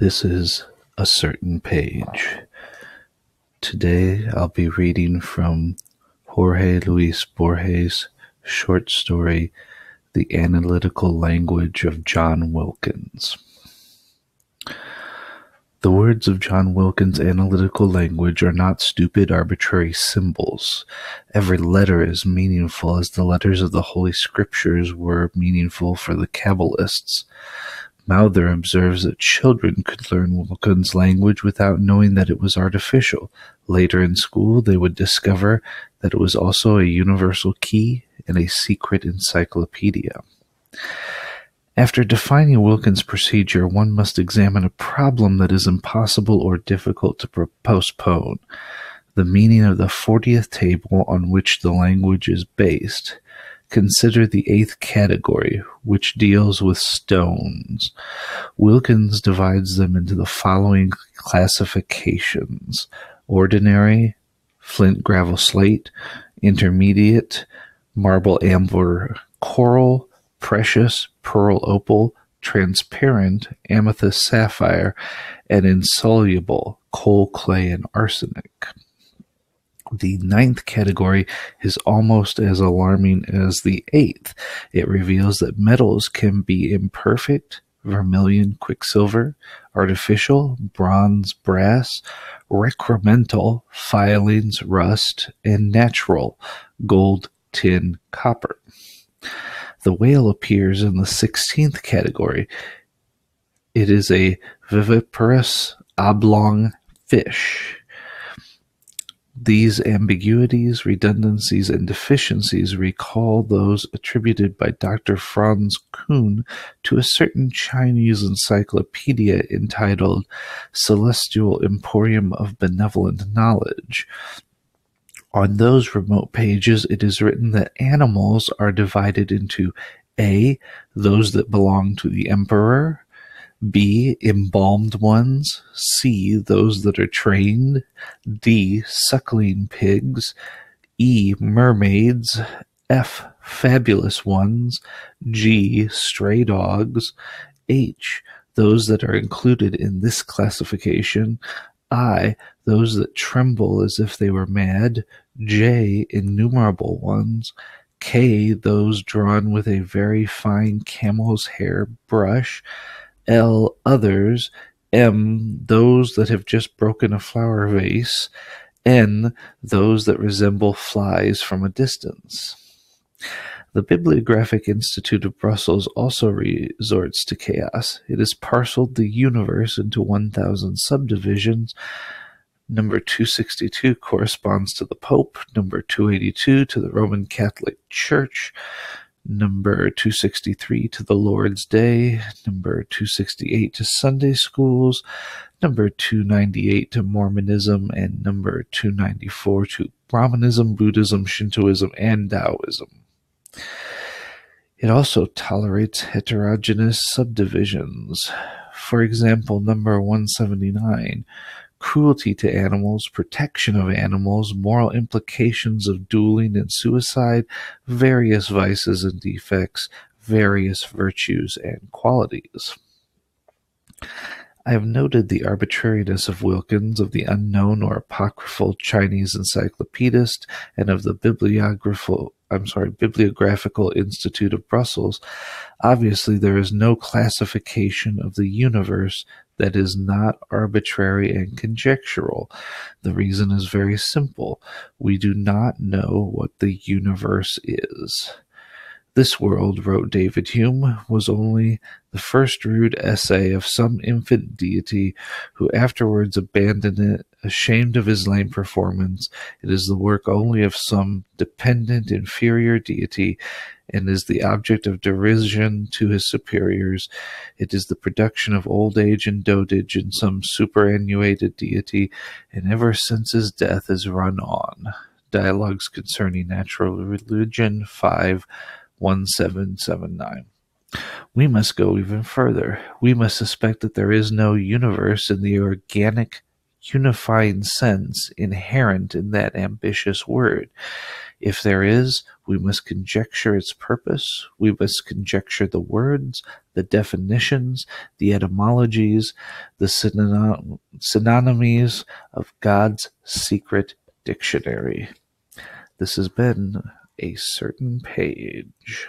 This is a certain page. Today I'll be reading from Jorge Luis Borges' short story, The Analytical Language of John Wilkins. The words of John Wilkins' analytical language are not stupid arbitrary symbols. Every letter is meaningful as the letters of the Holy Scriptures were meaningful for the Kabbalists. Mauthner observes that children could learn Wilkins' language without knowing that it was artificial. Later in school, they would discover that it was also a universal key and a secret encyclopedia. After defining Wilkins' procedure, one must examine a problem that is impossible or difficult to postpone the meaning of the fortieth table on which the language is based. Consider the eighth category, which deals with stones. Wilkins divides them into the following classifications ordinary, flint gravel slate, intermediate, marble amber coral, precious, pearl opal, transparent, amethyst sapphire, and insoluble, coal clay and arsenic. The ninth category is almost as alarming as the eighth. It reveals that metals can be imperfect, vermilion, quicksilver, artificial, bronze, brass, recremental, filings, rust, and natural, gold, tin, copper. The whale appears in the sixteenth category. It is a viviparous oblong fish. These ambiguities, redundancies, and deficiencies recall those attributed by Doctor Franz Kuhn to a certain Chinese encyclopedia entitled Celestial Emporium of Benevolent Knowledge. On those remote pages it is written that animals are divided into A. Those that belong to the emperor, B. Embalmed ones, C. Those that are trained, D. Suckling pigs, E. Mermaids, F. Fabulous ones, G. Stray dogs, H. Those that are included in this classification, I. Those that tremble as if they were mad, J. Innumerable ones, K. Those drawn with a very fine camel's hair brush, L. Others, M. Those that have just broken a flower vase, N. Those that resemble flies from a distance. The Bibliographic Institute of Brussels also resorts to chaos. It has parceled the universe into 1,000 subdivisions. Number 262 corresponds to the Pope, number 282 to the Roman Catholic Church, number 263 to the Lord's Day, number 268 to Sunday schools, number 298 to Mormonism, and number 294 to Brahmanism, Buddhism, Shintoism, and Taoism. It also tolerates heterogeneous subdivisions. For example, number 179 cruelty to animals, protection of animals, moral implications of dueling and suicide, various vices and defects, various virtues and qualities. I have noted the arbitrariness of Wilkins, of the unknown or apocryphal Chinese encyclopedist, and of the bibliographical I'm sorry, Bibliographical Institute of Brussels. Obviously, there is no classification of the universe that is not arbitrary and conjectural. The reason is very simple. We do not know what the universe is. This world, wrote David Hume, was only the first rude essay of some infant deity who afterwards abandoned it, ashamed of his lame performance. It is the work only of some dependent inferior deity, and is the object of derision to his superiors. It is the production of old age and dotage in some superannuated deity, and ever since his death has run on. Dialogues Concerning Natural Religion 5 1779. We must go even further. We must suspect that there is no universe in the organic unifying sense inherent in that ambitious word? If there is, we must conjecture its purpose, we must conjecture the words, the definitions, the etymologies, the synonymies of God's secret dictionary. This has been a certain page.